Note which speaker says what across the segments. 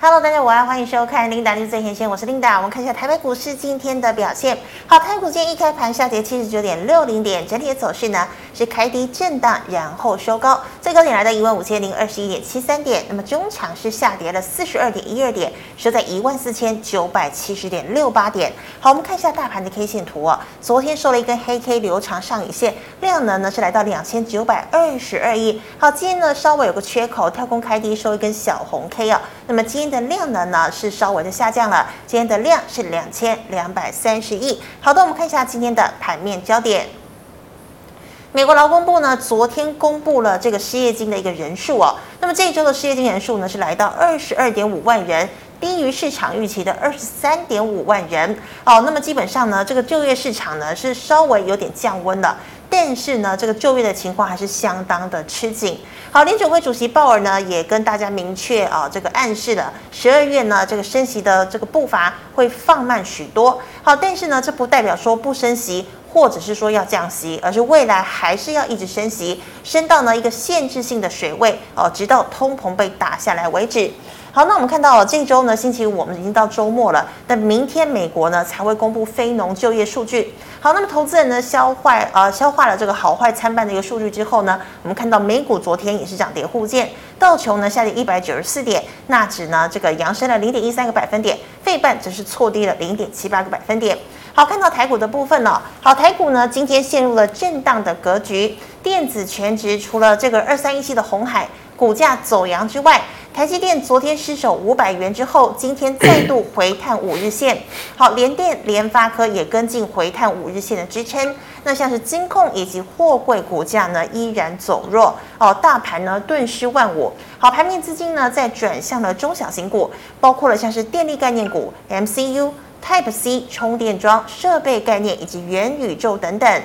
Speaker 1: Hello，大家午安，欢迎收看 Linda 的最前线，我是 Linda。我们看一下台北股市今天的表现。好，台股今天一开盘下跌七十九点六零点，整体的走势呢是开低震荡，然后收高，最高点来到一万五千零二十一点七三点。那么中场是下跌了四十二点一二点，收在一万四千九百七十点六八点。好，我们看一下大盘的 K 线图哦。昨天收了一根黑 K 留长上影线，量能呢是来到两千九百二十二亿。好，今天呢稍微有个缺口，跳空开低收一根小红 K 啊、哦。那么今的量能呢是稍微的下降了，今天的量是两千两百三十亿。好的，我们看一下今天的盘面焦点。美国劳工部呢昨天公布了这个失业金的一个人数哦，那么这一周的失业金人数呢是来到二十二点五万人，低于市场预期的二十三点五万人哦。那么基本上呢，这个就业市场呢是稍微有点降温了。但是呢，这个就业的情况还是相当的吃紧。好，联准会主席鲍尔呢也跟大家明确啊，这个暗示了十二月呢这个升息的这个步伐会放慢许多。好，但是呢，这不代表说不升息，或者是说要降息，而是未来还是要一直升息，升到呢一个限制性的水位哦，直到通膨被打下来为止。好，那我们看到这周呢，星期五我们已经到周末了，但明天美国呢才会公布非农就业数据。好，那么投资人呢消化呃消化了这个好坏参半的一个数据之后呢，我们看到美股昨天也是涨跌互见，道琼呢下跌一百九十四点，纳指呢这个扬升了零点一三个百分点，费半则是挫低了零点七八个百分点。好，看到台股的部分呢、好，台股呢今天陷入了震荡的格局，电子全值除了这个二三一七的红海股价走阳之外。台积电昨天失守五百元之后，今天再度回探五日线。好，联电、联发科也跟进回探五日线的支撑。那像是金控以及货柜股价呢，依然走弱。哦，大盘呢顿失万五。好，盘面资金呢再转向了中小型股，包括了像是电力概念股、MCU、Type C 充电桩、设备概念以及元宇宙等等。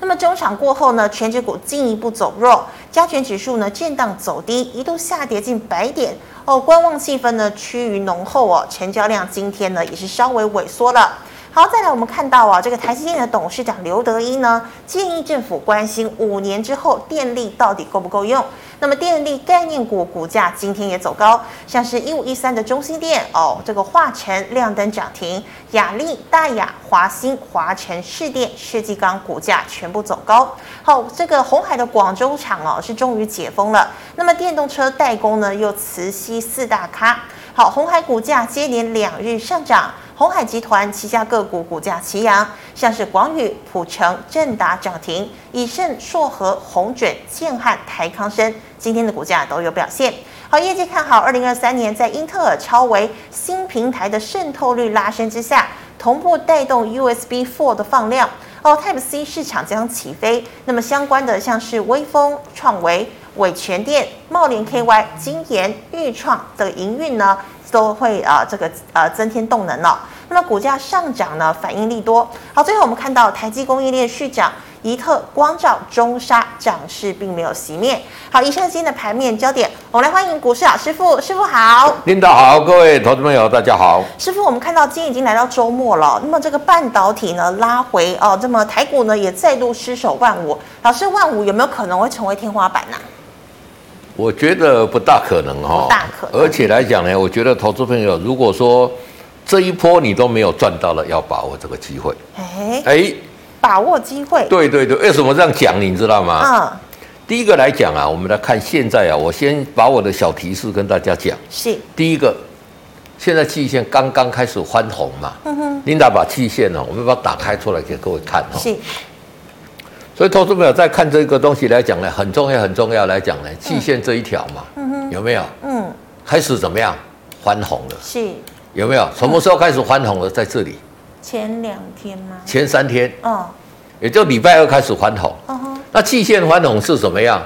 Speaker 1: 那么中场过后呢，全指股进一步走弱，加权指数呢震荡走低，一度下跌近百点哦，观望气氛呢趋于浓厚哦，成交量今天呢也是稍微萎缩了。好，再来我们看到啊，这个台积电的董事长刘德英呢建议政府关心五年之后电力到底够不够用。那么电力概念股股价今天也走高，像是一五一三的中兴电哦，这个华城亮灯涨停，亚力、大亚、华兴、华城、士电、世纪钢股价全部走高。好，这个红海的广州厂哦是终于解封了。那么电动车代工呢又磁吸四大咖。好，鸿海股价接连两日上涨。鸿海集团旗下个股股价齐扬，像是广宇、普成、正达涨停，以盛、硕禾、鸿准、建汉、台康生今天的股价都有表现。好，业绩看好二零二三年，在英特尔超微新平台的渗透率拉升之下，同步带动 USB four 的放量哦，Type C 市场将起飞。那么相关的像是威锋、创维、伟诠电、茂林 KY、金研、裕创的营运呢？都会啊，这个呃增添动能了、哦。那么股价上涨呢，反应力多。好，最后我们看到台积供应链续涨，宜特、光照、中沙涨势并没有熄灭。好，以上今天的盘面焦点，我们来欢迎股市老师傅，师傅好。
Speaker 2: 领导好，各位投资朋友大家好。
Speaker 1: 师傅，我们看到今天已经来到周末了，那么这个半导体呢拉回哦，那么台股呢也再度失守万五。老师，万五有没有可能会成为天花板呢？
Speaker 2: 我觉得不大可能哈，
Speaker 1: 不大可能。
Speaker 2: 而且来讲呢，我觉得投资朋友如果说这一波你都没有赚到了，要把握这个机会。
Speaker 1: 哎哎，把握机会。
Speaker 2: 对对对，为什么这样讲？你知道吗？
Speaker 1: 嗯。
Speaker 2: 第一个来讲啊，我们来看现在啊，我先把我的小提示跟大家讲。
Speaker 1: 是。
Speaker 2: 第一个，现在季线刚刚开始翻红嘛。嗯哼。琳达把季线呢，我们把它打开出来给各位看哈。
Speaker 1: 是。
Speaker 2: 所以，投资朋友在看这个东西来讲呢，很重要，很重要来讲呢，季线这一条嘛，嗯哼，有没有？嗯，开始怎么样？翻红了。是。有没有？什么时候开始翻红了？在这里。
Speaker 1: 前两天吗？
Speaker 2: 前三天。
Speaker 1: 哦。
Speaker 2: 也就礼拜二开始翻红。哦哼。那季线翻红是怎么样？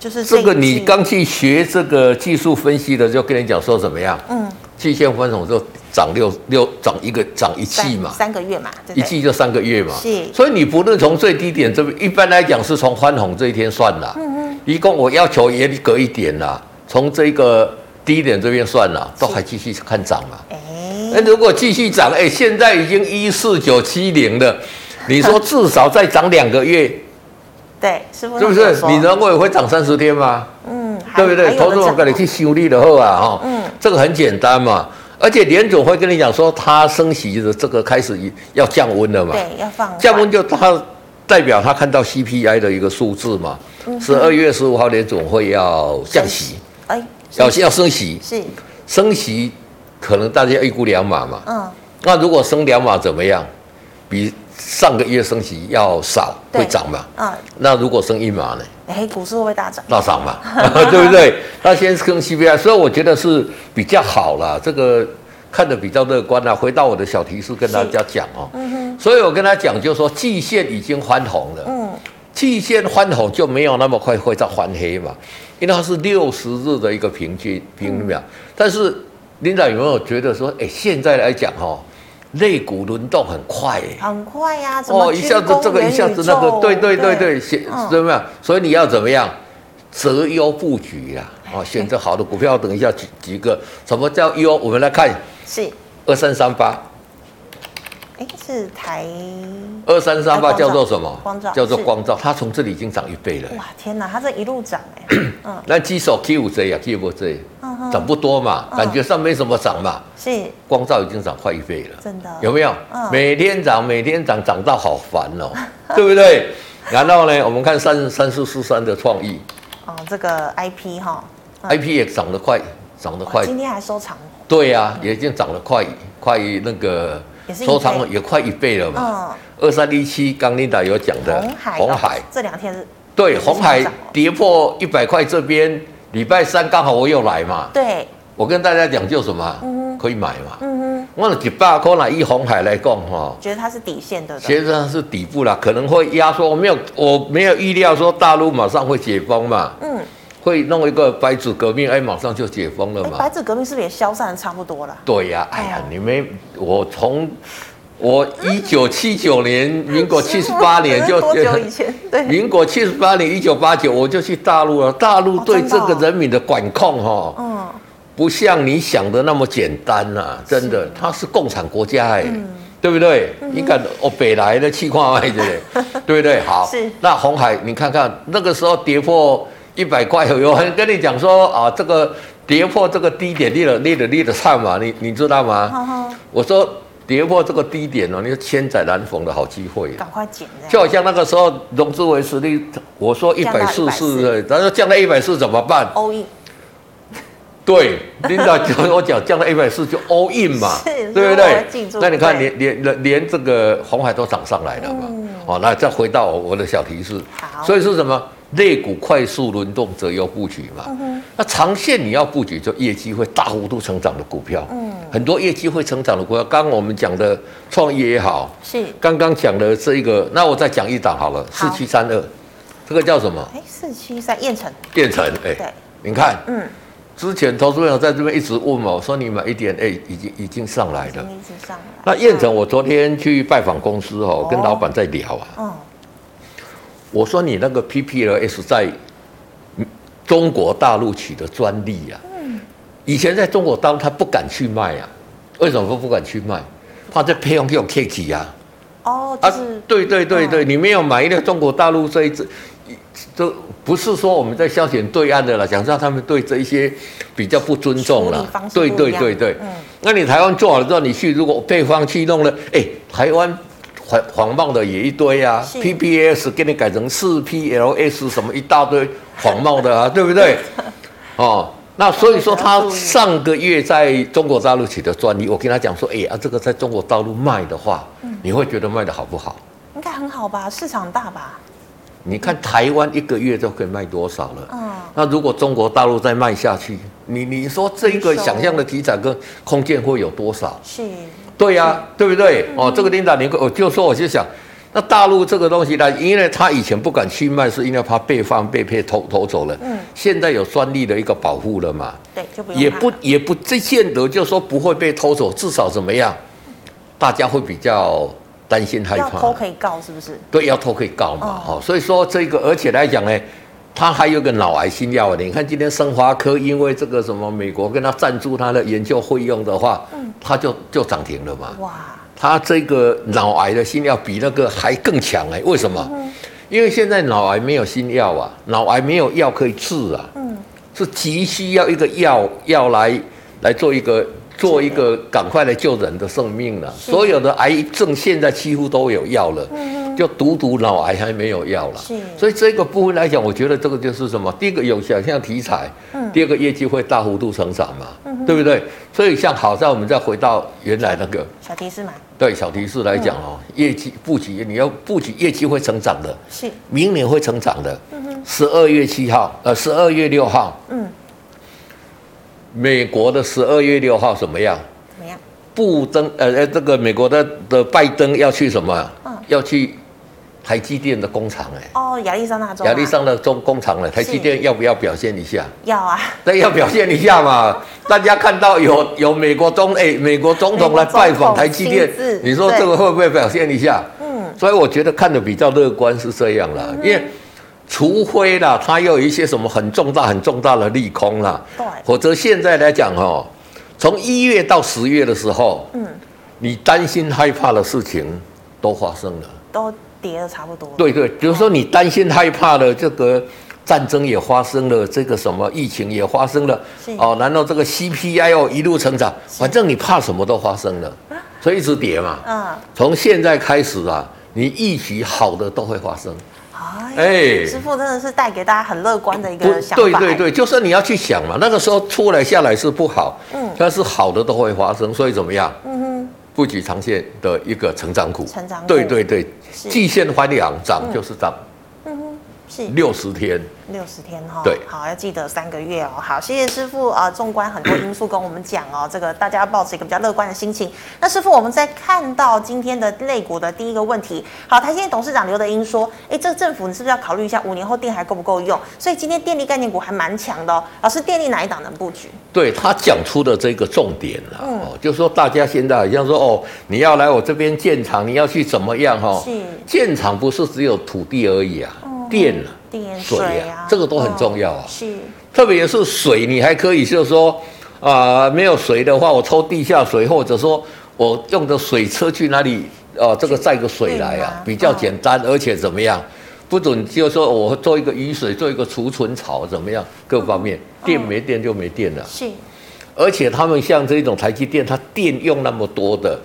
Speaker 1: 就是
Speaker 2: 这个，你刚去学这个技术分析的，就跟你讲说怎么样？嗯。季线翻红就。涨六六涨一个涨一季嘛，
Speaker 1: 三个月嘛，
Speaker 2: 一季就三个月嘛，
Speaker 1: 是。
Speaker 2: 所以你不论从最低点这边，一般来讲是从翻红这一天算啦。嗯嗯。一共我要求也隔一点啦，从这个低点这边算啦，都还继续看涨嘛。哎。那如果继续涨，哎，现在已经一四九七零了，你说至少再涨两个月，
Speaker 1: 对，是不是？
Speaker 2: 是不是？你认为会涨三十天吗？
Speaker 1: 嗯，
Speaker 2: 对不对？投资我跟你去修理的后啊，哈，嗯，这个很简单嘛。而且联总会跟你讲说，它升息的这个开始要降温了嘛，
Speaker 1: 对，要放
Speaker 2: 降温就它代表它看到 CPI 的一个数字嘛，十二月十五号联总会要降息，哎，要要升息，是。升息，可能大家预估两码嘛，嗯，那如果升两码怎么样？比上个月升息要少，会涨嘛？嗯，那如果升一码呢？
Speaker 1: 哎，股市会不会大涨？
Speaker 2: 大涨嘛，对不对？那先是跟 CPI，所以我觉得是比较好啦。这个看得比较乐观啦。回到我的小提示跟大家讲哦，嗯哼，所以我跟他讲，就是说季线已经翻红了，嗯，季线翻红就没有那么快会再翻黑嘛，因为它是六十日的一个平均平均秒。但是领导有没有觉得说，哎，现在来讲哈？类股轮动很快，
Speaker 1: 很快呀！
Speaker 2: 哦，一下子这个，一下子那个，对对对对，选怎么样？所以你要怎么样择优布局呀？哦，选择好的股票。等一下几几个，什么叫优？我们来看，是二三三八。
Speaker 1: 哎，是台
Speaker 2: 二三三八叫做什么？光照叫做光照，它从这里已经涨一倍了。
Speaker 1: 哇，天哪，它这一路涨哎！
Speaker 2: 嗯，那基手 Q 五 Z 啊，Q 五 Z，涨不多嘛，感觉上没什么涨嘛。是光照已经涨快一倍了，真的有没有？每天涨，每天涨，涨到好烦哦，对不对？然后呢，我们看三三四四三的创意。
Speaker 1: 哦，这个 IP 哈
Speaker 2: ，IP 也涨得快，涨得快。
Speaker 1: 今天还收长。
Speaker 2: 对呀，也已经涨得快，快那个。收藏也快一倍了嘛，二三一七，刚琳达有讲的红海，
Speaker 1: 这两天是，
Speaker 2: 对，红海跌破一百块这边，礼拜三刚好我又来嘛，
Speaker 1: 对，
Speaker 2: 我跟大家讲就什么，可以买嘛，嗯哼，我了几百块拿一红海来讲哈，
Speaker 1: 觉得它是底线的，
Speaker 2: 其实它是底部了，可能会压缩，我没有我没有预料说大陆马上会解封嘛，嗯。会弄一个白纸革命，哎，马上就解封了嘛？
Speaker 1: 白纸革命是不是也消散的差不多了？
Speaker 2: 对呀、啊，哎呀，你们我从我一九七九年，民国七十八年就
Speaker 1: 多久以前？对，
Speaker 2: 民国七十八年一九八九，我就去大陆了。大陆对这个人民的管控，哈，嗯，不像你想的那么简单呐，真的，它是共产国家，哎，对不对？你看哦，北来的气矿外的，对不对？好，是那红海，你看看那个时候跌破。一百块有有人跟你讲说啊，这个跌破这个低点，你了你了你的唱嘛，你你知道吗？好好我说跌破这个低点哦，你是千载难逢的好机会。
Speaker 1: 赶快捡。
Speaker 2: 就好像那个时候融资维持率，我说一百四四，他说降到一百四怎么办
Speaker 1: ？all in。
Speaker 2: 对，领导跟我讲降到一百四就 all in 嘛，对不对？那你看连连连这个红海都涨上来了嘛。嗯、哦，那再回到我的小提示，好所以是什么？类股快速轮动择优布局嘛，嗯、那长线你要布局就业绩会大幅度成长的股票，嗯，很多业绩会成长的股票，刚刚我们讲的创业也好，是。刚刚讲的这一个，那我再讲一档好了，四七三二，这个叫什么？
Speaker 1: 哎，四七三燕城。
Speaker 2: 燕城，哎，对，你看，嗯，之前投资朋友在这边一直问我，我说你买一点，哎，已经已经上来了，已经上来。那燕城，我昨天去拜访公司哦，跟老板在聊啊，嗯。我说你那个 PPLS 在中国大陆取得专利呀？以前在中国大陆他不敢去卖呀，为什么不不敢去卖？怕这配方给我 K 起呀？哦，啊，对对对对，你没有买一个中国大陆这一支，这不是说我们在消遣对岸的了，讲实话他们对这一些比较不尊重了。对对对对，嗯那你台湾做好了之后，你去如果配方去弄了，哎，台湾。黄黄帽的也一堆啊是，PPS 给你改成四 PLS 什么一大堆黄帽的啊，对不对？哦，那所以说他上个月在中国大陆取得专利，我跟他讲说，哎呀，这个在中国大陆卖的话，嗯、你会觉得卖的好不好？
Speaker 1: 应该很好吧，市场大吧？
Speaker 2: 你看台湾一个月就可以卖多少了？嗯，那如果中国大陆再卖下去，你你说这个想象的题材跟空间会有多少？是。对呀、啊，对不对？哦，这个领导，你我就说，我就想，那大陆这个东西呢，因为他以前不敢去卖，是因为怕被放被被偷偷走了。嗯。现在有专利的一个保护了嘛？对，就不也不也不这见得，就是说不会被偷走，至少怎么样？大家会比较担心害怕。要
Speaker 1: 偷可以告，是不是？
Speaker 2: 对，要偷可以告嘛。哦，所以说这个，而且来讲呢。他还有个脑癌新药，你看今天生华科因为这个什么美国跟他赞助他的研究费用的话，嗯，他就就涨停了嘛。哇，他这个脑癌的新药比那个还更强哎，为什么？嗯、因为现在脑癌没有新药啊，脑癌没有药可以治啊。嗯，是急需要一个药药来来做一个做一个赶快来救人的生命了。所有的癌症现在几乎都有药了。嗯就独独脑癌还没有药了，是，所以这个部分来讲，我觉得这个就是什么？第一个有想象题材，嗯，第二个业绩会大幅度成长嘛，嗯，对不对？所以像好在我们再回到原来那个
Speaker 1: 小提示嘛，
Speaker 2: 对小提示来讲哦，嗯、业绩布局你要布局业绩会成长的，
Speaker 1: 是，
Speaker 2: 明年会成长的，嗯哼，十二月七号，呃，十二月六号，嗯，美国的十二月六号怎么样？
Speaker 1: 怎么样？
Speaker 2: 布登，呃呃，这个美国的的拜登要去什么？嗯，要去。台积电的工厂哎，
Speaker 1: 哦，亚利桑那州，
Speaker 2: 亚利桑那州工厂了。台积电要不要表现一下？
Speaker 1: 要啊，
Speaker 2: 那，要表现一下嘛。大家看到有有美国总哎，美国总统来拜访台积电，你说这个会不会表现一下？嗯，所以我觉得看的比较乐观是这样了，因为除非啦，它又有一些什么很重大很重大的利空啦，对，否则现在来讲哦，从一月到十月的时候，嗯，你担心害怕的事情都发生了，
Speaker 1: 都。跌的差不多。
Speaker 2: 对对，比如说你担心害怕的这个战争也发生了，这个什么疫情也发生了，哦，然后这个 CPI 又一路成长，反正你怕什么都发生了，所以一直跌嘛。嗯。从现在开始啊，你预期好的都会发生。
Speaker 1: 哎，师傅真的是带给大家很乐观的一个想法。
Speaker 2: 对对对，就是你要去想嘛，那个时候出来下来是不好，嗯，但是好的都会发生，所以怎么样？嗯，布局长线的一个成长股。成长股。对对对。季线翻两涨就是涨，嗯哼，是六十天，
Speaker 1: 六十天哈，
Speaker 2: 对，
Speaker 1: 好，要记得三个月哦。好，谢谢师傅啊，纵观很多因素跟我们讲哦，这个大家要抱持一个比较乐观的心情。那师傅，我们在看到今天的类股的第一个问题，好，台积电董事长刘德英说，哎，这个政府你是不是要考虑一下五年后电还够不够用？所以今天电力概念股还蛮强的哦。老师，电力哪一档能布局？
Speaker 2: 对他讲出的这个重点了，嗯、哦，就是说大家现在好像说哦，你要来我这边建厂，你要去怎么样哈、哦？是建厂不是只有土地而已啊，嗯、电啊，电水啊，这个都很重要啊。哦、是，特别是水，你还可以就是说啊、呃，没有水的话，我抽地下水，或者说我用的水车去哪里啊、呃，这个载个水来啊，比较简单，哦、而且怎么样？不准就是说我做一个雨水，做一个储存槽怎么样？各方面电没电就没电了。是，而且他们像这种台积电，它电用那么多的，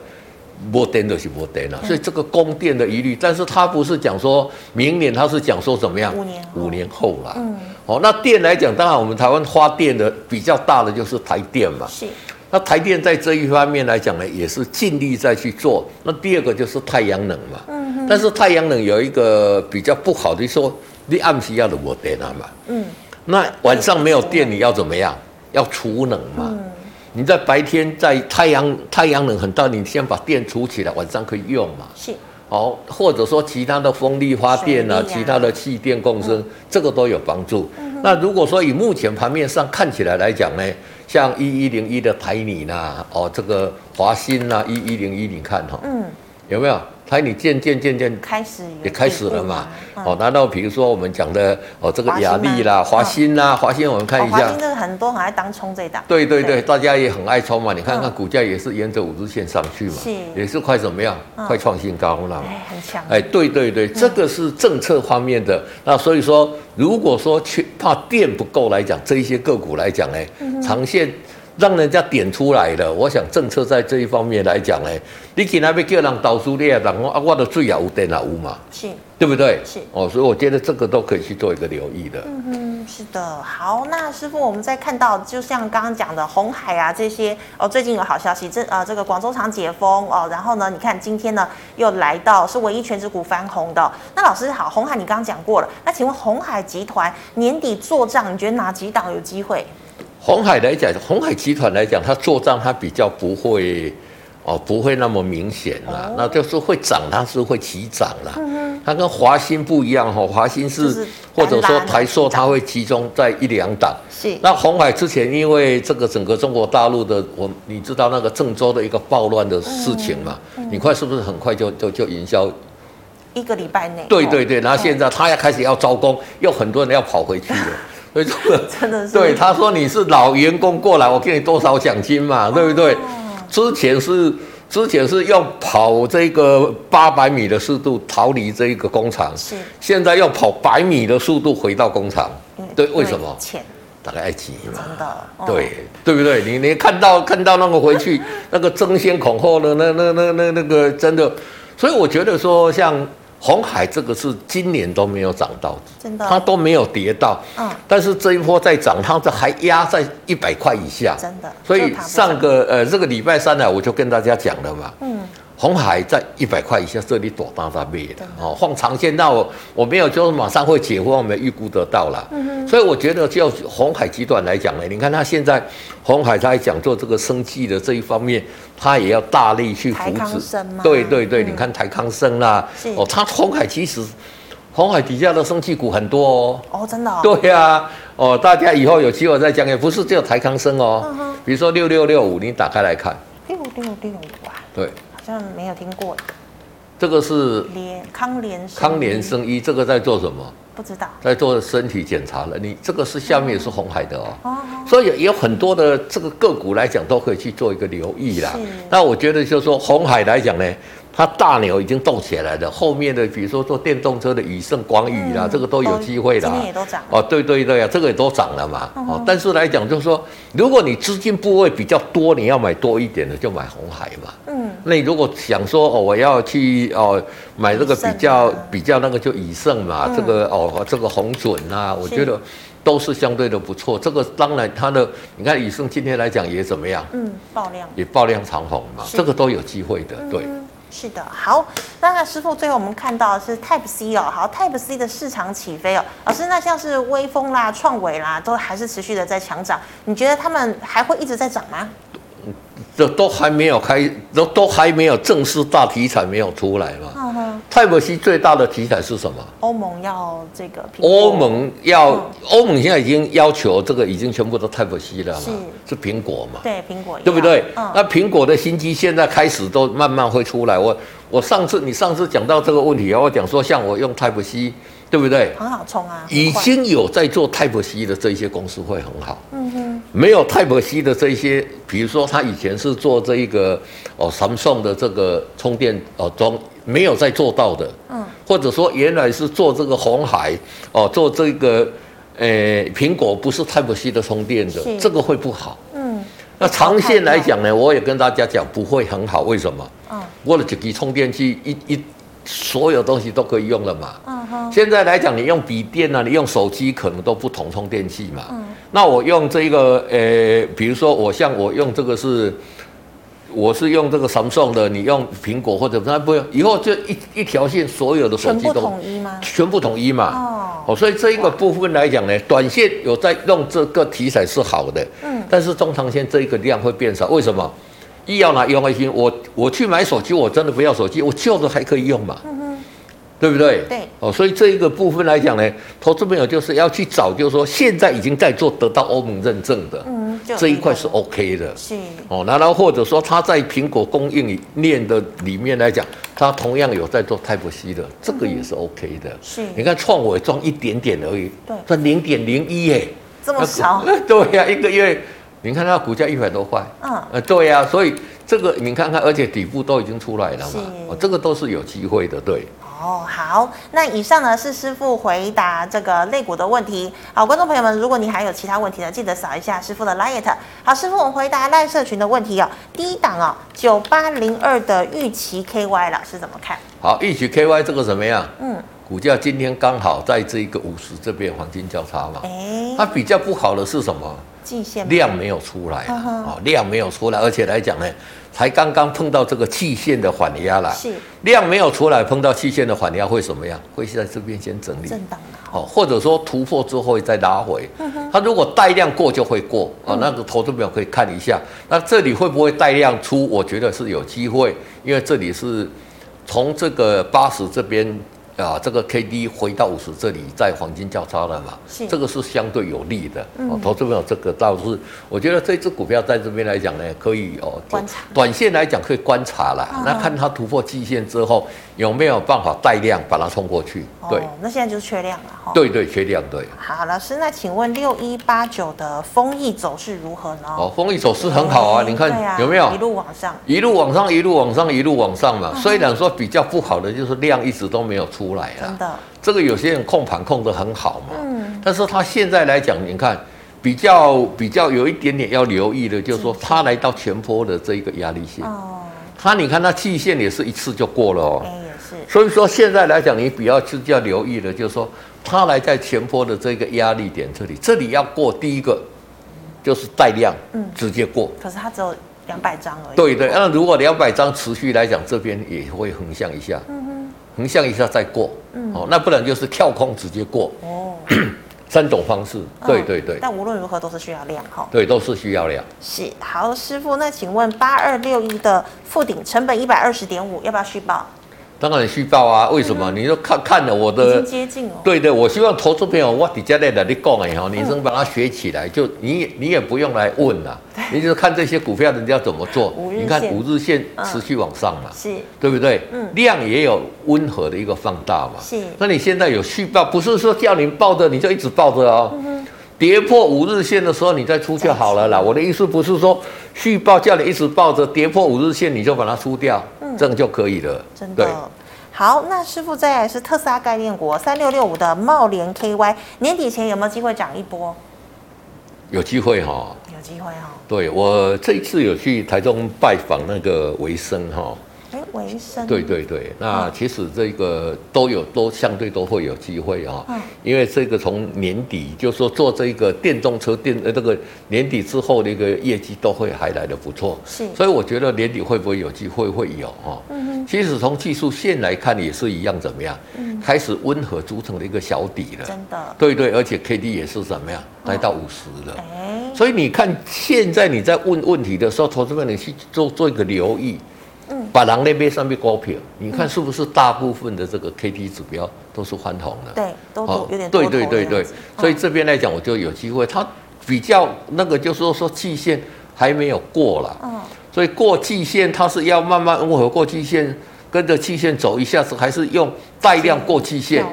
Speaker 2: 没电就是没电了。所以这个供电的疑虑，但是他不是讲说明年，他是讲说怎么样？五年五年后啦。嗯。哦，那电来讲，当然我们台湾发电的比较大的就是台电嘛。是。那台电在这一方面来讲呢，也是尽力在去做。那第二个就是太阳能嘛。嗯哼。但是太阳能有一个比较不好的说，你暗时要的没电了嘛。嗯。那晚上没有电，你要怎么样？要储能嘛。嗯。你在白天在太阳太阳能很大，你先把电储起来，晚上可以用嘛。是。哦，或者说其他的风力发电啊，啊其他的气电共生，嗯、这个都有帮助。嗯、那如果说以目前盘面上看起来来讲呢，像一一零一的台泥呐，哦，这个华新呐，一一零一，你看哈，嗯，有没有？台你渐渐渐渐开始也开始了嘛？哦，拿到比如说我们讲的哦，这个雅丽啦、华新啦、华新，我们看一下。华
Speaker 1: 新这个很多很爱当冲这一档。
Speaker 2: 对对对，大家也很爱冲嘛。你看看股价也是沿着五日线上去嘛，也是快怎么样？快创新高了。哎，很强。哎，对对对，这个是政策方面的。那所以说，如果说去怕电不够来讲，这一些个股来讲，哎，长线。让人家点出来了，我想政策在这一方面来讲呢，你去那边叫人倒数列，然后啊，我的最有电脑屋嘛，是，对不对？是哦，所以我觉得这个都可以去做一个留意的。嗯哼，
Speaker 1: 是的。好，那师傅，我们再看到，就像刚刚讲的红海啊这些哦，最近有好消息，这呃这个广州厂解封哦，然后呢，你看今天呢又来到是唯一权值股翻红的。那老师好，红海你刚刚讲过了，那请问红海集团年底做账，你觉得哪几档有机会？
Speaker 2: 鸿海来讲，鸿海集团来讲，它做账它比较不会，哦，不会那么明显啦。哦、那就是会涨，它是会起涨啦。嗯、它跟华新不一样哈，华新是，是或者说台塑，它会集中在一两档。是。那鸿海之前因为这个整个中国大陆的，我你知道那个郑州的一个暴乱的事情嘛？嗯嗯、你快是不是很快就就就营销？
Speaker 1: 一个礼拜内。
Speaker 2: 对对对，然后现在他要开始要招工，又很多人要跑回去了。所以这个真的是对他说，你是老员工过来，我给你多少奖金嘛，对不对？之前是之前是要跑这个八百米的速度逃离这个工厂，是现在要跑百米的速度回到工厂，对，为什么？钱，大概爱急嘛。
Speaker 1: 真的，哦、
Speaker 2: 对对不对？你你看到看到那个回去那个争先恐后的那那那那那个真的，所以我觉得说像。鸿海这个是今年都没有涨到，
Speaker 1: 真的，
Speaker 2: 它都没有跌到，嗯，但是这一波在涨，它这还压在一百块以下，
Speaker 1: 真的，
Speaker 2: 所以上个呃这个礼拜三呢，我就跟大家讲了嘛，嗯。鸿海在一百块以下，这里躲大大灭的哦，放长线，那我我没有就是马上会解封，我们预估得到了。嗯哼，所以我觉得就红海集团来讲呢，你看它现在红海他还讲做这个生技的这一方面，它也要大力去扶持。对对对，嗯、你看台康生啦，是哦，他红海其实红海底下的生技股很多哦。哦，真的、哦。对呀、啊，哦，大家以后有机会再讲，也不是只有台康生哦。嗯哼，比如说六六六五，你打开来看。
Speaker 1: 六六六五啊。
Speaker 2: 对。
Speaker 1: 好像没有听过，
Speaker 2: 这个是
Speaker 1: 联康联
Speaker 2: 康联生医，这个在做什么？
Speaker 1: 不知道，
Speaker 2: 在做身体检查了。你这个是下面也是红海的哦，哦所以也有很多的这个个股来讲，都可以去做一个留意啦。那我觉得就是说红海来讲呢。它大牛已经动起来了，后面的比如说做电动车的宇盛、广宇啦，这个都有机会的。
Speaker 1: 今天也都涨。
Speaker 2: 哦，对对对啊，这个也都涨了嘛。哦，但是来讲就是说，如果你资金部位比较多，你要买多一点的，就买红海嘛。嗯。那你如果想说哦，我要去哦买这个比较比较那个就宇盛嘛，这个哦这个红准啊，我觉得都是相对的不错。这个当然它的你看宇盛今天来讲也怎么样？嗯，爆量。也爆量长红嘛，这个都有机会的，对。
Speaker 1: 是的，好，那师傅最后我们看到是 Type C 哦，好，Type C 的市场起飞哦，老师，那像是微风啦、创维啦，都还是持续的在强涨，你觉得他们还会一直在涨吗？
Speaker 2: 都都还没有开，都都还没有正式大题材没有出来嘛。Type C 最大的题材是什么？
Speaker 1: 欧盟要这个。
Speaker 2: 欧盟要，欧盟现在已经要求这个已经全部都 Type C 了嘛？是。是苹果嘛？
Speaker 1: 对，苹果。
Speaker 2: 对不对？嗯。那苹果的新机现在开始都慢慢会出来。我我上次你上次讲到这个问题，我讲说像我用 Type C。对不对？
Speaker 1: 很好冲啊！
Speaker 2: 已经有在做 Type C 的这些公司会很好。嗯哼。没有 Type C 的这些，比如说他以前是做这一个哦，Samsung 的这个充电哦装没有在做到的。嗯。或者说原来是做这个红海哦，做这个呃苹果不是 Type C 的充电的，是这个会不好。嗯。那长线来讲呢，我也跟大家讲不会很好，为什么？嗯。我的这个充电器一一。所有东西都可以用了嘛？嗯哼。现在来讲，你用笔电啊，你用手机可能都不同充电器嘛。嗯。那我用这个，呃，比如说我像我用这个是，我是用这个 Samsung 的，你用苹果或者那不用，以后就一一条线，所有的手机都
Speaker 1: 统一吗？
Speaker 2: 全部统一嘛。哦。哦，所以这一个部分来讲呢，短线有在用这个题材是好的。嗯。但是中长线这一个量会变少，为什么？一要拿用爱心，我我去买手机，我真的不要手机，我旧的还可以用嘛，嗯、对不对？对，哦，所以这一个部分来讲呢，投资朋友就是要去找，就是说现在已经在做得到欧盟认证的，嗯，这一块是 OK 的，是，哦，然后或者说他在苹果供应链的里面来讲，他同样有在做 Type C 的，这个也是 OK 的，是，你看创纬装一点点而已，对，赚零点零一耶，
Speaker 1: 这么少，
Speaker 2: 对呀、啊，一个月。你看它股价一百多块，嗯，呃，对呀、啊，所以这个你看看，而且底部都已经出来了嘛，是哦，这个都是有机会的，对。
Speaker 1: 哦，好，那以上呢是师傅回答这个肋骨的问题。好，观众朋友们，如果你还有其他问题呢，记得扫一下师傅的 liet。好，师傅，我们回答赖社群的问题哦。第一档哦，九八零二的玉期 KY 老师怎么看？
Speaker 2: 好，玉期 KY 这个怎么样？嗯，股价今天刚好在这个五十这边黄金交叉嘛。哎，它比较不好的是什么？量没有出来啊，量没有出来，而且来讲呢，才刚刚碰到这个季线的缓压了。是，量没有出来，碰到季线的缓压会怎么样？会在这边先整理，震荡哦，或者说突破之后再拉回。它如果带量过就会过啊，那个投资表可以看一下。那这里会不会带量出？我觉得是有机会，因为这里是从这个八十这边。啊，这个 K D 回到五十这里，在黄金交叉了嘛？是，这个是相对有利的。嗯，投资朋友，这个倒是，我觉得这只股票在这边来讲呢，可以哦，观察。短线来讲可以观察了，嗯、那看它突破季线之后有没有办法带量把它冲过去。对、哦，那现在就是缺量了哈。对对，缺量对。
Speaker 1: 好，老师，那请问六一八九的风益走势如何呢？
Speaker 2: 哦，风益走势很好啊，你看、啊、有没有？
Speaker 1: 一路往上，
Speaker 2: 一路往上，一路往上，一路往上嘛。嗯、虽然说比较不好的就是量一直都没有出来了。真的。这个有些人控盘控得很好嘛，嗯，但是他现在来讲，你看比较比较有一点点要留意的，就是说他来到前坡的这一个压力线。哦。他你看它季线也是一次就过了哦。也是。所以说现在来讲，你比较是要留意的，就是说他来在前坡的这个压力点这里，这里要过第一个就是带量，嗯，直接过。
Speaker 1: 可是它只有两百张而已。
Speaker 2: 对对，那如果两百张持续来讲，这边也会横向一下。嗯横向一下再过，嗯，哦，那不然就是跳空直接过，哦，三种方式，对对对。
Speaker 1: 但无论如何都是需要量哈，
Speaker 2: 对，都是需要量。
Speaker 1: 是，好，师傅，那请问八二六一的附顶成本一百二十点五，要不要续抱？
Speaker 2: 当然需报啊，为什么？嗯、你说看看了我的，
Speaker 1: 已经接近了。
Speaker 2: 对对，我希望投资朋友我底下来的你讲哎哈，你能把它学起来，就你你也不用来问了，你就看这些股票人家怎么做。你看五日线持续往上嘛，是，对不对？嗯，量也有温和的一个放大嘛。是，那你现在有续报，不是说叫你抱着你就一直抱着哦。嗯跌破五日线的时候，你再出就好了啦。我的意思不是说续报叫你一直抱着，跌破五日线你就把它出掉，嗯，这样就可以了。
Speaker 1: 真的。好，那师傅再来是特斯拉概念股三六六五的茂联 KY，年底前有没有机会涨一波？
Speaker 2: 有机会哈。
Speaker 1: 有机会哈。
Speaker 2: 对，我这一次有去台中拜访那个维生哈。
Speaker 1: 哎，维生。
Speaker 2: 对对对，那其实这个都有都相对都会有机会啊，嗯，因为这个从年底就是说做这个电动车电呃这个年底之后的一个业绩都会还来的不错，是，所以我觉得年底会不会有机会会有哈，嗯哼，其实从技术线来看也是一样，怎么样？嗯，开始温和组成了一个小底了，真的，对对，而且 K D 也是怎么样，来到五十了，哎，所以你看现在你在问问题的时候，投资者你去做做一个留意。把人那边上面高票，你看是不是大部分的这个 K D 指标都是翻红的？
Speaker 1: 对，都有点。对对对对，所以这边来讲，我就有机会。它比较那个，就是说说季线还没有过了，嗯，所以过季线它是要慢慢温和过季线，跟着季线走一下子，还是用带量过季线？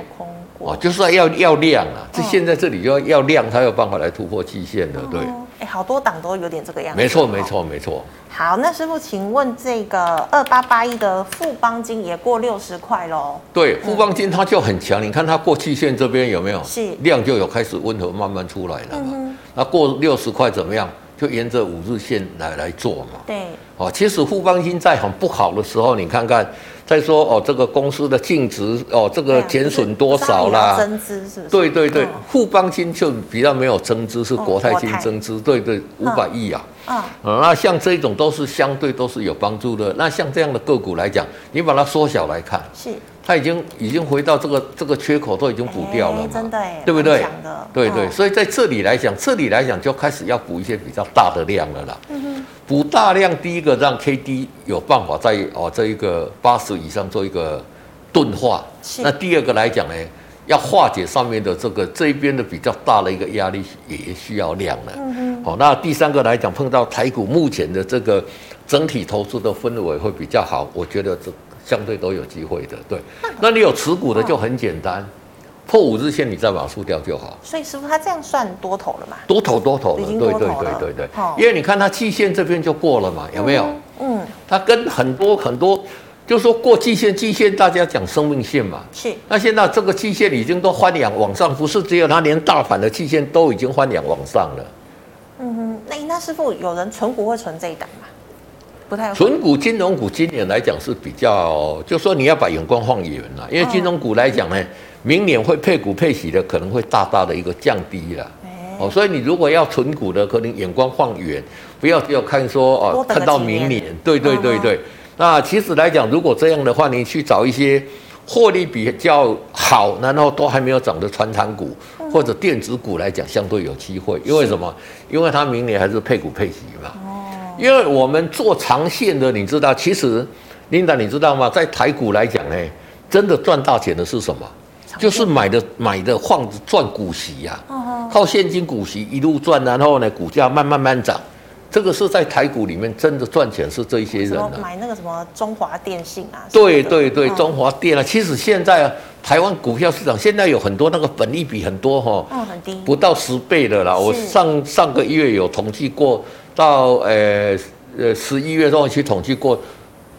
Speaker 1: 哦，就是要要量啊！这现在这里就要要量，才有办法来突破季线的，对。哎，好多档都有点这个样子。
Speaker 2: 没错，没错，没错。
Speaker 1: 好，那师傅，请问这个二八八一的富邦金也过六十块喽？
Speaker 2: 对，富邦金它就很强，你看它过去线这边有没有？是量就有开始温和慢慢出来了嘛。那过六十块怎么样？就沿着五日线来来做嘛。对。哦，其实富邦金在很不好的时候，你看看。再说哦，这个公司的净值哦，这个减损多少啦？增资是不是？对对对，富邦金就比较没有增资，是国泰金增资，对对，五百亿啊。啊，那像这种都是相对都是有帮助的。那像这样的个股来讲，你把它缩小来看，是。它已经已经回到这个这个缺口都已经补掉了嘛，真的对不对？对对，所以在这里来讲，这里来讲就开始要补一些比较大的量了啦。嗯哼，补大量，第一个让 K D 有办法在哦这一个八十以上做一个钝化。那第二个来讲呢，要化解上面的这个这一边的比较大的一个压力，也需要量了。嗯哼。好，那第三个来讲，碰到台股目前的这个整体投资的氛围会比较好，我觉得这。相对都有机会的，对。那你有持股的就很简单，破五日线你再把它出掉就好。
Speaker 1: 所以师傅他这样算多头了嘛？
Speaker 2: 多头多头了，对对对对对。因为你看它季线这边就过了嘛，有没有？嗯。它跟很多很多，就说过季线，季线大家讲生命线嘛。是。那现在这个季线已经都翻两往上，不是只有它，连大盘的季线都已经翻两往上了。
Speaker 1: 嗯哼，那那师傅有人存股会存这一档吗？不太
Speaker 2: 纯股金融股今年来讲是比较，就说你要把眼光放远了，因为金融股来讲呢，明年会配股配息的可能会大大的一个降低了。哦，所以你如果要存股的，可能眼光放远，不要只有看说哦，看到明年。对对对对。那其实来讲，如果这样的话，你去找一些获利比较好，然后都还没有涨的传产股或者电子股来讲，相对有机会。因为什么？因为它明年还是配股配息嘛。因为我们做长线的，你知道，其实琳达，你知道吗？在台股来讲呢，真的赚大钱的是什么？就是买的买的房子赚股息呀，靠现金股息一路赚，然后呢，股价慢慢慢涨，这个是在台股里面真的赚钱是这一些人啊。
Speaker 1: 买那个什么中华电信啊？
Speaker 2: 对对对，中华电啊。其实现在台湾股票市场现在有很多那个本利比很多哈，嗯，很低，不到十倍的啦。我上上个月有统计过。到呃呃十一月中去统计过，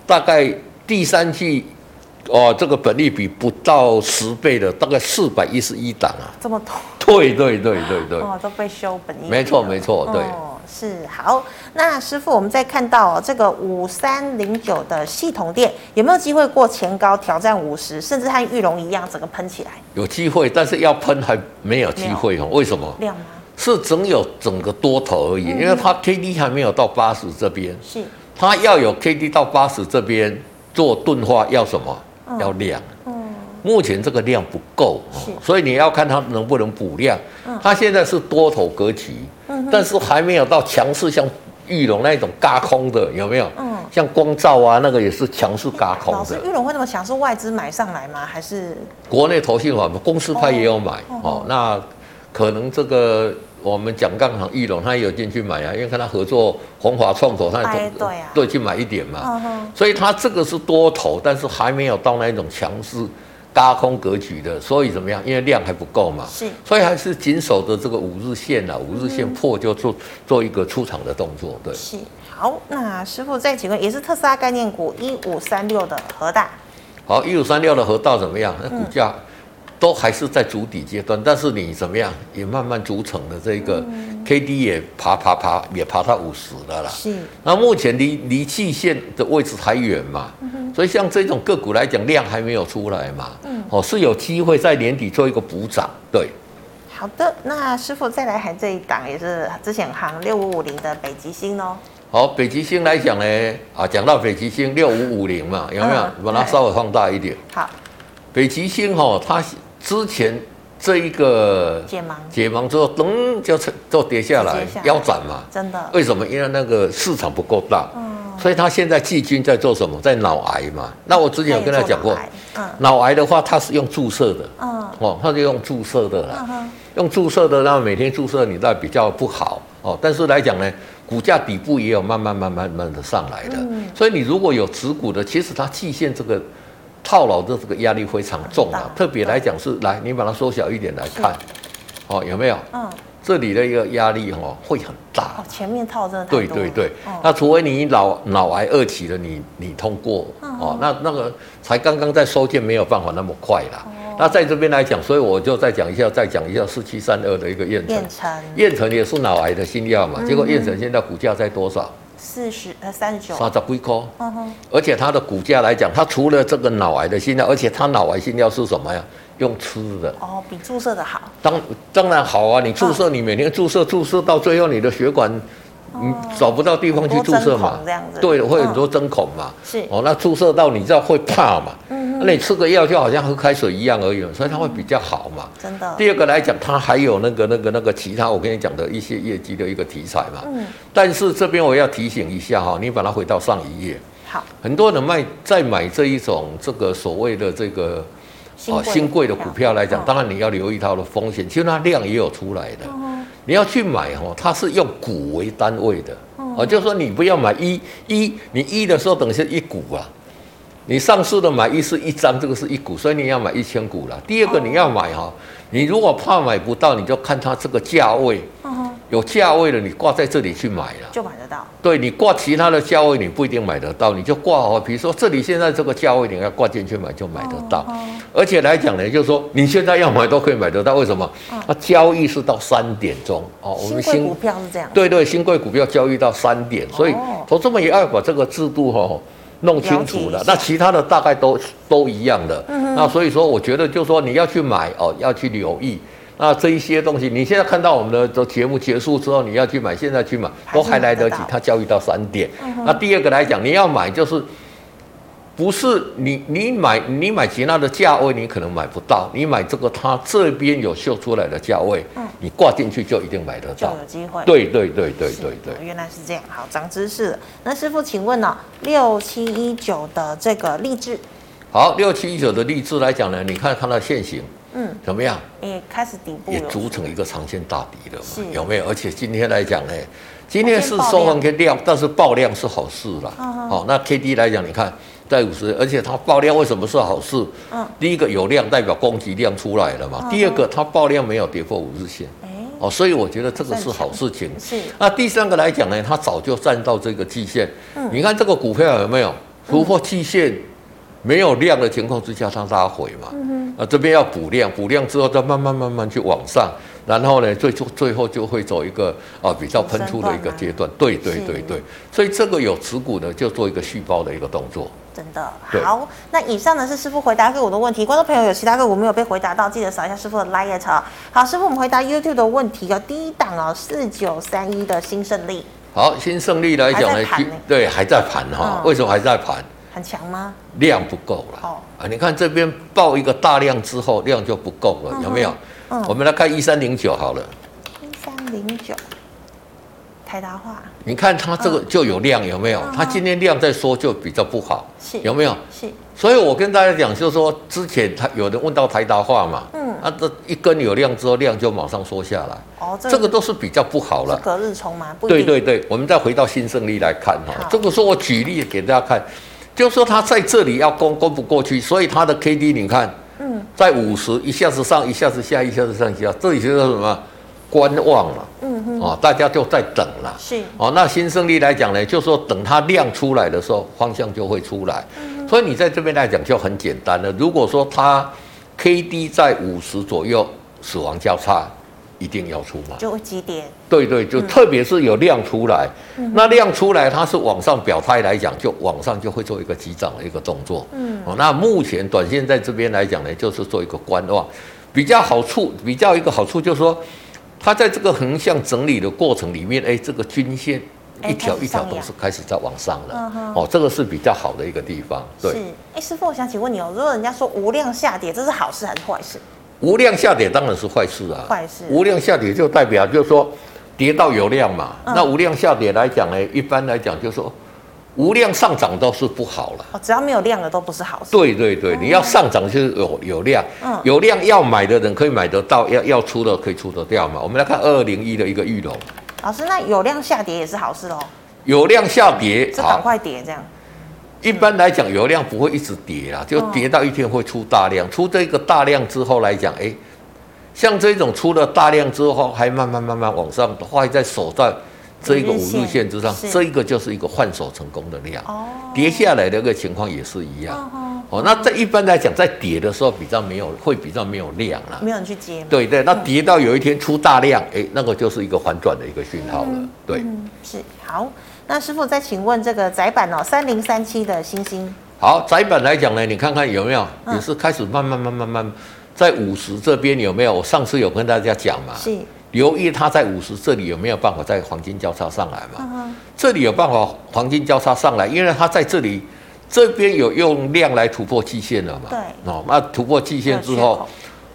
Speaker 2: 大概第三季哦，这个本利比不到十倍的，大概四百一十一档啊。
Speaker 1: 这么多？
Speaker 2: 对对对对对，
Speaker 1: 哦，都被修本利比。
Speaker 2: 没错没错，对。
Speaker 1: 哦是好，那师傅，我们再看到、哦、这个五三零九的系统电有没有机会过前高挑战五十，甚至和玉龙一样整个喷起来？
Speaker 2: 有机会，但是要喷还没有机会哦。为什么？
Speaker 1: 量吗？
Speaker 2: 是整有整个多头而已，嗯、因为它 K D 还没有到八十这边。
Speaker 1: 是。
Speaker 2: 它要有 K D 到八十这边做钝化，要什么？
Speaker 1: 嗯、
Speaker 2: 要量。
Speaker 1: 嗯。
Speaker 2: 目前这个量不
Speaker 1: 够，所
Speaker 2: 以你要看它能不能补量。嗯。它现在是多头格局。但是还没有到强势，像玉龙那一种嘎空的有没有？嗯，像光照啊，那个也是强势嘎空的。老
Speaker 1: 师，裕隆会那么强？是外资买上来吗？还是
Speaker 2: 国内投信法公司派也有买哦，哦？那可能这个我们讲杠行裕隆，他也有进去买啊，因为跟他合作宏华创投，他也对啊，对去买一点嘛。嗯，所以他这个是多头，但是还没有到那一种强势。轧空格局的，所以怎么样？因为量还不够嘛，是，所以还是紧守着这个五日线啊，五日线破就做做一个出场的动作，对。
Speaker 1: 是，好，那师傅再请问，也是特斯拉概念股一五三六的核大，
Speaker 2: 好，一五三六的核大怎么样？那股价。嗯都还是在筑底阶段，但是你怎么样也慢慢组成的这个 K D 也爬爬爬也爬到五十了啦。是。那目前离离季线的位置还远嘛？嗯。所以像这种个股来讲，量还没有出来嘛？嗯。哦，是有机会在年底做一个补涨。对。
Speaker 1: 好的，那师傅再来喊这一档，也是之前行六五五零的北极星哦。
Speaker 2: 好，北极星来讲呢，啊，讲到北极星六五五零嘛，有没有？把它稍微放大一点。好。北极星哈，它。之前这一个解盲，解盲之后，噔就就跌下来，腰斩嘛。真的？为什么？因为那个市场不够大，嗯，所以他现在季军在做什么？在脑癌嘛。那我之前有跟他讲过，嗯，脑癌的话，它是用注射的，嗯，哦，它是用注射的啦，嗯，用注射的，那每天注射你那比较不好哦。但是来讲呢，股价底部也有慢慢慢慢慢的上来的，嗯，所以你如果有持股的，其实它季线这个。套牢的这个压力非常重啊，特别来讲是来，你把它缩小一点来看，哦，有没有？嗯，这里的一个压力哦会很大。哦，
Speaker 1: 前面套真的
Speaker 2: 对对对，那除非你脑脑癌二期的你你通过哦，那那个才刚刚在收件没有办法那么快啦。那在这边来讲，所以我就再讲一下，再讲一下四七三二的一个彦臣，彦臣也是脑癌的新药嘛，结果彦臣现在股价在多少？
Speaker 1: 四十呃三十九，
Speaker 2: 三十几颗，嗯哼，而且它的股价来讲，它除了这个脑癌的新药，而且它脑癌新药是什么呀？用吃的
Speaker 1: 哦，比注射的好。
Speaker 2: 当当然好啊，你注射，你每天注射，注射到最后你的血管。你找不到地方去注射嘛？对，会很多针孔嘛。是哦，那注射到你知道会怕嘛？嗯，那你吃个药就好像喝开水一样而已，所以它会比较好嘛。真的。第二个来讲，它还有那个、那个、那个其他我跟你讲的一些业绩的一个题材嘛。嗯。但是这边我要提醒一下哈，你把它回到上一页。好。很多人卖在买这一种这个所谓的这个啊新贵的股票来讲，当然你要留意它的风险，其实它量也有出来的。你要去买哦，它是用股为单位的，哦，就是说你不要买一一，你一的时候等于是一股啊，你上市的买一是一张，这个是一股，所以你要买一千股了。第二个你要买哈，你如果怕买不到，你就看它这个价位。有价位的，你挂在这里去买了，
Speaker 1: 就买得到。
Speaker 2: 对，你挂其他的价位，你不一定买得到，你就挂哦。比如说这里现在这个价位，你要挂进去买就买得到。哦哦、而且来讲呢，就是说你现在要买都可以买得到。为什么？它、嗯、交易是到三点钟哦。我们新
Speaker 1: 股票是这样。
Speaker 2: 对对，新贵股票交易到三点，所以从这么也要把这个制度哈、哦、弄清楚了。那其他的大概都都一样的。嗯、那所以说，我觉得就是说你要去买哦，要去留意。那这一些东西，你现在看到我们的这节目结束之后，你要去买，现在去买都还来得及。它交易到三点。那第二个来讲，你要买就是不是你你买你买其他的价位，你可能买不到。你买这个，它这边有秀出来的价位，你挂进去就一定买得到，
Speaker 1: 就有机会。
Speaker 2: 对对对对对对，
Speaker 1: 原来是这样。好，长知识了。那师傅，请问呢、哦，六七一九的这个励志，
Speaker 2: 好，六七一九的励志来讲呢，你看它的线型。嗯，怎么样？
Speaker 1: 也开始底部
Speaker 2: 也组成一个长线大底了嘛？有没有？而且今天来讲呢，今天是收完个量，但是爆量是好事了。好，那 K D 来讲，你看在五十，而且它爆量为什么是好事？嗯，第一个有量代表供给量出来了嘛。第二个它爆量没有跌破五日线，哦，所以我觉得这个是好事情。是。那第三个来讲呢，它早就站到这个季线。嗯，你看这个股票有没有突破季线？没有量的情况之下，它拉回嘛，啊，这边要补量，补量之后再慢慢慢慢去往上，然后呢，最终最后就会走一个啊比较喷出的一个阶段。对对对对，所以这个有持股呢，就做一个续抱的一个动作。
Speaker 1: 真的好，那以上呢是师傅回答个股的问题。观众朋友有其他个股没有被回答到，记得扫一下师傅的 LINE 好，师傅，我们回答 YouTube 的问题哦。第一档哦，四九三一的新胜利。
Speaker 2: 好，新胜利来讲呢，呢对，还在盘哈、哦。为什么还在盘？
Speaker 1: 很强吗？
Speaker 2: 量不够了。哦啊，你看这边爆一个大量之后，量就不够了，有没有？嗯，我们来看一三零九好了。
Speaker 1: 一三零九，台达化。
Speaker 2: 你看它这个就有量，有没有？它今天量在缩，就比较不好，有没有？是。所以我跟大家讲，就是说之前他有人问到台达化嘛，嗯，啊，这一根有量之后，量就马上缩下来。哦，这个都是比较不好了。
Speaker 1: 隔日冲吗？
Speaker 2: 对对对，我们再回到新胜利来看哈，这个是我举例给大家看，就是说它在这里要攻攻不过去，所以它的 K D 你看。嗯，在五十一下子上，一下子下，一下子上下，这里就是什么？观望了。嗯哼，哦，大家就在等了。是。哦，那新胜利来讲呢，就是说等它量出来的时候，方向就会出来。嗯。所以你在这边来讲就很简单了。如果说它 K D 在五十左右，死亡交叉。一定要出嘛，
Speaker 1: 就会急跌。
Speaker 2: 对对，就特别是有量出来，嗯、那量出来它是往上表态来讲，就往上就会做一个急涨的一个动作。嗯，哦，那目前短线在这边来讲呢，就是做一个观望，比较好处，比较一个好处就是说，它在这个横向整理的过程里面，哎，这个均线一条一条都是开始在往上了。嗯、哦，这个是比较好的一个地方。对，是。
Speaker 1: 哎，师傅，我想请问你哦，如果人家说无量下跌，这是好事还是坏事？
Speaker 2: 无量下跌当然是坏事啊！坏事。无量下跌就代表就是说，跌到有量嘛。嗯、那无量下跌来讲呢，一般来讲就是说，无量上涨都是不好了。
Speaker 1: 哦，只要没有量的都不是好事。
Speaker 2: 对对对，嗯、你要上涨就是有有量，嗯、有量要买的人可以买得到，要要出的可以出得掉嘛。我们来看二二零一的一个玉龙。
Speaker 1: 老师，那有量下跌也是好事哦。
Speaker 2: 有量下跌，
Speaker 1: 就赶快跌这样。
Speaker 2: 一般来讲，油量不会一直跌啊，就跌到一天会出大量。出这个大量之后来讲，哎，像这种出了大量之后，还慢慢慢慢往上，还在守在这一个五日线之上，这一个就是一个换手成功的量。哦，跌下来的一个情况也是一样。哦，那这一般来讲，在跌的时候比较没有，会比较没有量了，
Speaker 1: 没有人去接。
Speaker 2: 对对，那跌到有一天出大量，哎，那个就是一个反转的一个讯号了。对，
Speaker 1: 是好。那师傅再请问这个窄板哦，三零三七的星星。
Speaker 2: 好，窄板来讲呢，你看看有没有，也是开始慢慢慢慢慢，在五十这边有没有？我上次有跟大家讲嘛，是留意它在五十这里有没有办法在黄金交叉上来嘛？这里有办法黄金交叉上来，因为它在这里这边有用量来突破季线了嘛？对，哦，那突破季线之后，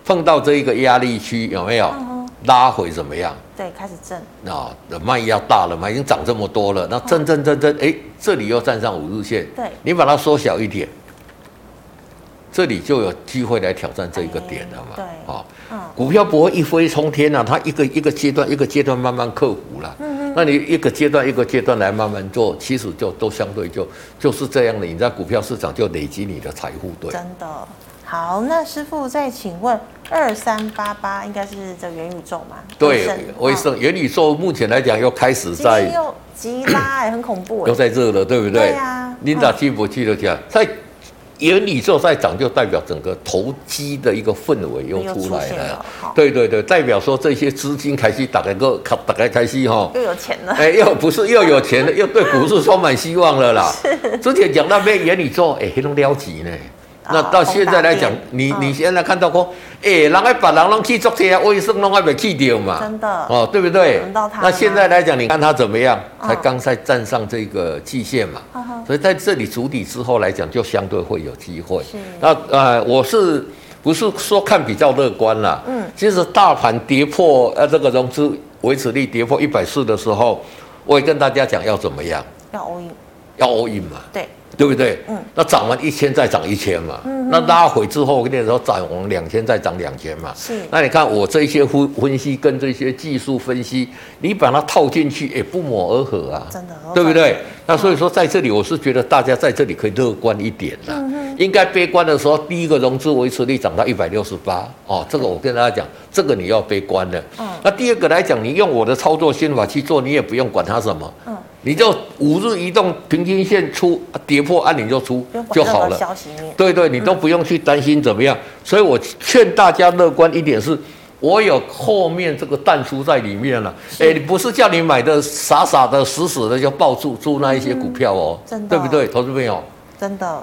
Speaker 2: 碰到这一个压力区有没有？嗯拉回怎么样？
Speaker 1: 对，开始震。
Speaker 2: 那的卖压大了嘛，已经涨这么多了。那震震震震，哎，这里又站上五日线。对，你把它缩小一点，这里就有机会来挑战这一个点了嘛。对，啊，嗯，股票不会一飞冲天啊，它一个一个阶段一个阶段慢慢克服了。嗯嗯。那你一个阶段一个阶段来慢慢做，其实就都相对就就是这样的。你在股票市场就累积你的财富，对。
Speaker 1: 真的。好，那师傅再请问，二三八八应该是这元宇宙嘛？
Speaker 2: 对，威盛元宇宙目前来讲又开始在
Speaker 1: 又急拉，哎，很恐怖，
Speaker 2: 又在热了，对不对？对呀。琳达记不记得讲，在元宇宙在涨，就代表整个投机的一个氛围又出来了。对对对，代表说这些资金开始打开个，打开开始哈，
Speaker 1: 又有钱了。
Speaker 2: 哎，又不是又有钱了，又对股市充满希望了啦。之前讲那边元宇宙，哎，还能了急呢。那到现在来讲，你你现在看到说，哎，人家把人拢去做这些，卫生拢还没去掉嘛？真的哦，对不对？那现在来讲，你看它怎么样？才刚才站上这个季线嘛，所以在这里筑底之后来讲，就相对会有机会。那呃，我是不是说看比较乐观啦？嗯，其实大盘跌破呃这个融资维持率跌破一百四的时候，我也跟大家讲要怎么样？
Speaker 1: 要 all in，
Speaker 2: 要 all in 嘛？
Speaker 1: 对。
Speaker 2: 对不对？嗯，那涨完一千再涨一千嘛，嗯，那拉回之后，我跟你说涨完两千再涨两千嘛，是。那你看我这些分分析跟这些技术分析，你把它套进去，也不谋而合啊，真的，对不对？那所以说在这里，我是觉得大家在这里可以乐观一点啦。嗯哼，应该悲观的时候，第一个融资维持率涨到一百六十八哦，这个我跟大家讲，这个你要悲观的。嗯，那第二个来讲，你用我的操作心法去做，你也不用管它什么。嗯。你就五日移动平均线出跌破，按你就出就好了。对对，你都不用去担心怎么样。所以我劝大家乐观一点是，我有后面这个弹出在里面了。哎，你不是叫你买的傻傻的、死死的就抱住住那一些股票哦，
Speaker 1: 嗯、真的，
Speaker 2: 对不对，投资朋友？
Speaker 1: 真的，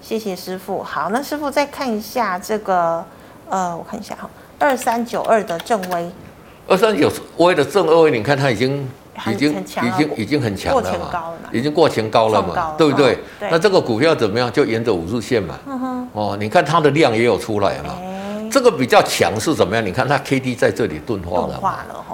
Speaker 1: 谢谢师傅。好，那师傅再看一下这个，呃，我看一下哈，二三九二的正威，
Speaker 2: 二三九威的正威，你看它已经。已经已经已经很强了嘛，已经过前高了嘛，对不对？那这个股票怎么样？就沿着五日线嘛。哦，你看它的量也有出来嘛。这个比较强是怎么样？你看它 K D 在这里钝化了，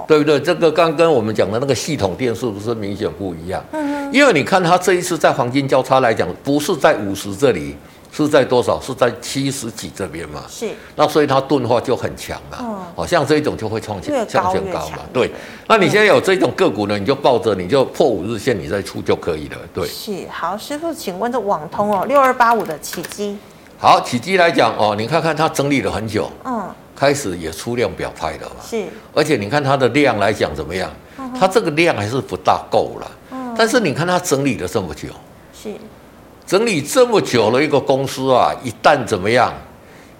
Speaker 2: 对不对？这个刚跟我们讲的那个系统电是不是明显不一样？嗯因为你看它这一次在黄金交叉来讲，不是在五十这里。是在多少？是在七十几这边嘛？
Speaker 1: 是。
Speaker 2: 那所以它钝化就很强嘛。嗯。好像这一种就会创新创新高嘛。对。那你现在有这种个股呢，你就抱着，你就破五日线，你再出就可以了。对。
Speaker 1: 是。好，师傅，请问这网通哦，六二八五的起基。
Speaker 2: 好，起基来讲哦，你看看它整理了很久。嗯。开始也出量表态了嘛。
Speaker 1: 是。
Speaker 2: 而且你看它的量来讲怎么样？它这个量还是不大够了。嗯。但是你看它整理了这么久。
Speaker 1: 是。
Speaker 2: 整理这么久了一个公司啊，一旦怎么样？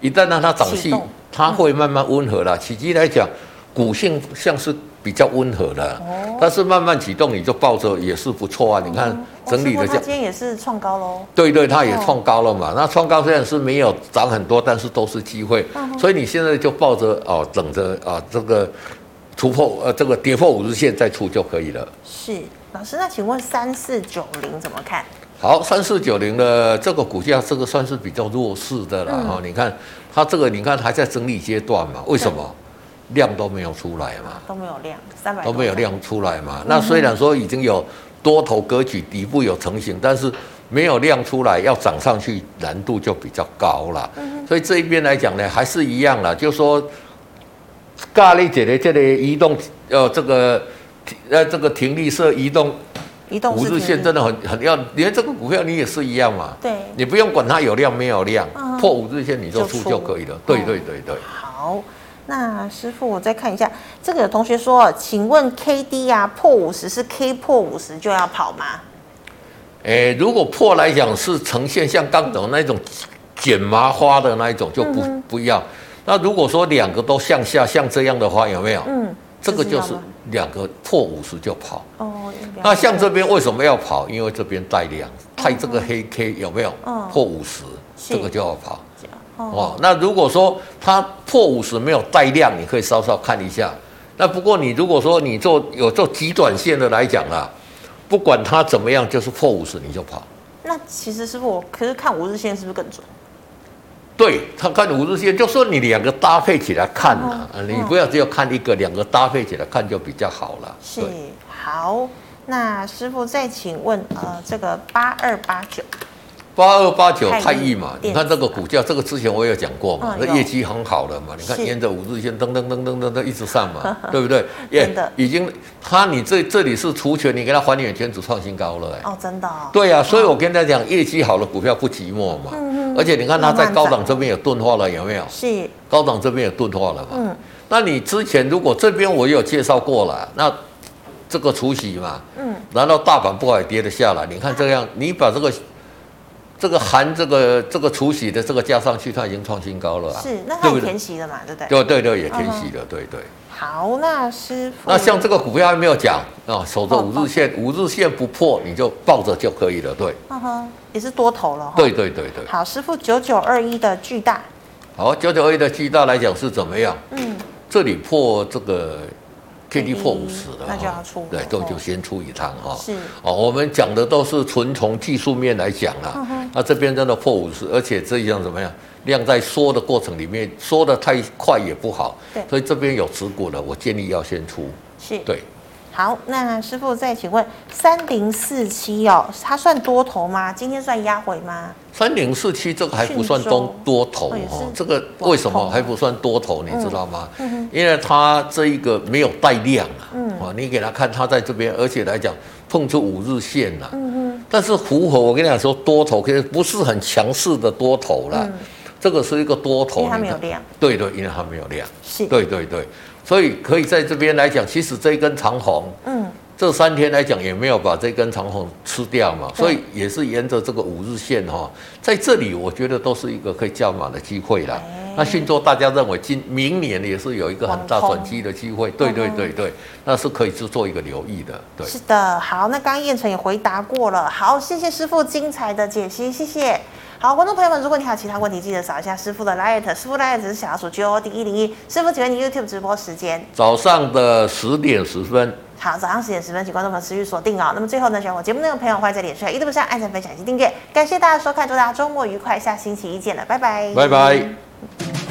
Speaker 2: 一旦让它涨势，它会慢慢温和了。起基来讲，股性像是比较温和的，但是慢慢启动，你就抱着也是不错啊。你看整理的这，
Speaker 1: 今天也是创高喽。
Speaker 2: 对对，它也创高了嘛。那创高虽然是没有涨很多，但是都是机会。所以你现在就抱着哦，等着啊，这个突破呃，这个跌破五日线再出就可以了。
Speaker 1: 是老师，那请问三四九零怎么看？
Speaker 2: 好，三四九零的这个股价，这个算是比较弱势的了哈。嗯、你看它这个，你看还在整理阶段嘛？为什么量都没有出来嘛？
Speaker 1: 都没有量，三百
Speaker 2: 都没有量出来嘛？那虽然说已经有多头格局，底部有成型，但是没有量出来，要涨上去难度就比较高了。所以这一边来讲呢，还是一样了，就说咖喱姐的这里移动，呃，这个呃，这个停利色移动。五日线真的很很要，连这个股票你也是一样嘛？
Speaker 1: 对，
Speaker 2: 你不用管它有量没有量，嗯、破五日线你就出就可以了。对对对对。
Speaker 1: 好，那师傅我再看一下，这个有同学说，请问 K D 啊破五十是 K 破五十就要跑吗？
Speaker 2: 诶，如果破来讲是呈现像刚走那种剪麻花的那一种就不、嗯、不要。那如果说两个都向下像这样的话，有没有？嗯。这个就是两个破五十就跑哦。那像这边为什么要跑？因为这边带量，带这个黑 K 有没有？破五十，这个就要跑。哦，那如果说它破五十没有带量，你可以稍稍看一下。那不过你如果说你做有做极短线的来讲啊，不管它怎么样，就是破五十你就跑。
Speaker 1: 那其实师傅，我可是看五日线是不是更准？
Speaker 2: 对他看五日线，就说你两个搭配起来看呐、啊，嗯、你不要只有看一个，两个搭配起来看就比较好了。
Speaker 1: 是好，那师傅再请问，呃，这个八二八九。
Speaker 2: 八二八九太易嘛，你看这个股价，这个之前我也有讲过嘛，那业绩很好的嘛，你看沿着五日线噔噔噔噔噔噔一直上嘛，对不对？
Speaker 1: 真的，
Speaker 2: 已经它你这这里是除权，你给它还原权，只创新高了哎。
Speaker 1: 哦，真的。
Speaker 2: 对呀，所以我跟大家讲，业绩好的股票不寂寞嘛。嗯嗯。而且你看它在高档这边也钝化了，有没有？
Speaker 1: 是。
Speaker 2: 高档这边也钝化了嘛？嗯。那你之前如果这边我有介绍过了，那这个除息嘛，嗯，难道大盘不好也跌得下来，你看这样，你把这个。这个含这个这个除息的这个加上去，它已经创新高了啊！
Speaker 1: 是，那它也填息了嘛？对不对？
Speaker 2: 对对对，也填息了，对对。
Speaker 1: 好，那师傅，
Speaker 2: 那像这个股票还没有讲啊，守着五日线，五日线不破，你就抱着就可以了，对。
Speaker 1: 嗯哼，也是多头了。
Speaker 2: 对对对对。
Speaker 1: 好，师傅，九九二一的巨大。
Speaker 2: 好，九九二一的巨大来讲是怎么样？嗯，这里破这个。K D 破五十了，
Speaker 1: 那就要出，
Speaker 2: 对，都就先出一趟哈。
Speaker 1: 是
Speaker 2: 哦，我们讲的都是纯从技术面来讲啊。那这边真的破五十，而且这样怎么样？量在缩的过程里面，缩的太快也不好。对，所以这边有持股的，我建议要先出。
Speaker 1: 是，
Speaker 2: 对。
Speaker 1: 好，那师傅再请问三零四七哦，它算多头吗？今天算压回吗？
Speaker 2: 三零四七这个还不算多多头哦，这个为什么还不算多头？你知道吗？嗯因为它这一个没有带量啊，哦，你给他看，它在这边，而且来讲碰出五日线了，但是符合我跟你讲说多头，可是不是很强势的多头了，这个是一个多头，
Speaker 1: 它没有量，
Speaker 2: 对对，因为它没有量，
Speaker 1: 是，
Speaker 2: 对对对。所以可以在这边来讲，其实这一根长红，嗯，这三天来讲也没有把这根长红吃掉嘛，所以也是沿着这个五日线哈，在这里我觉得都是一个可以加码的机会啦。那信作大家认为今明年也是有一个很大转机的机会，对对对对，那是可以去做一个留意的。对，
Speaker 1: 是的，好，那刚刚彦辰也回答过了，好，谢谢师傅精彩的解析，谢谢。好，观众朋友们，如果你还有其他问题，记得扫一下师傅的 Light，师傅 Light 是小老鼠 G O D 一零一。师傅，请问你 YouTube 直播时间？
Speaker 2: 早上的十点十分。
Speaker 1: 好，早上十点十分，请观众朋友持续锁定哦。那么最后呢，喜欢我节目内容的朋友，欢迎在脸书、YouTube 上按赞、分享及订阅。感谢大家收看，祝大家周末愉快，下星期一见了，拜拜。
Speaker 2: 拜拜。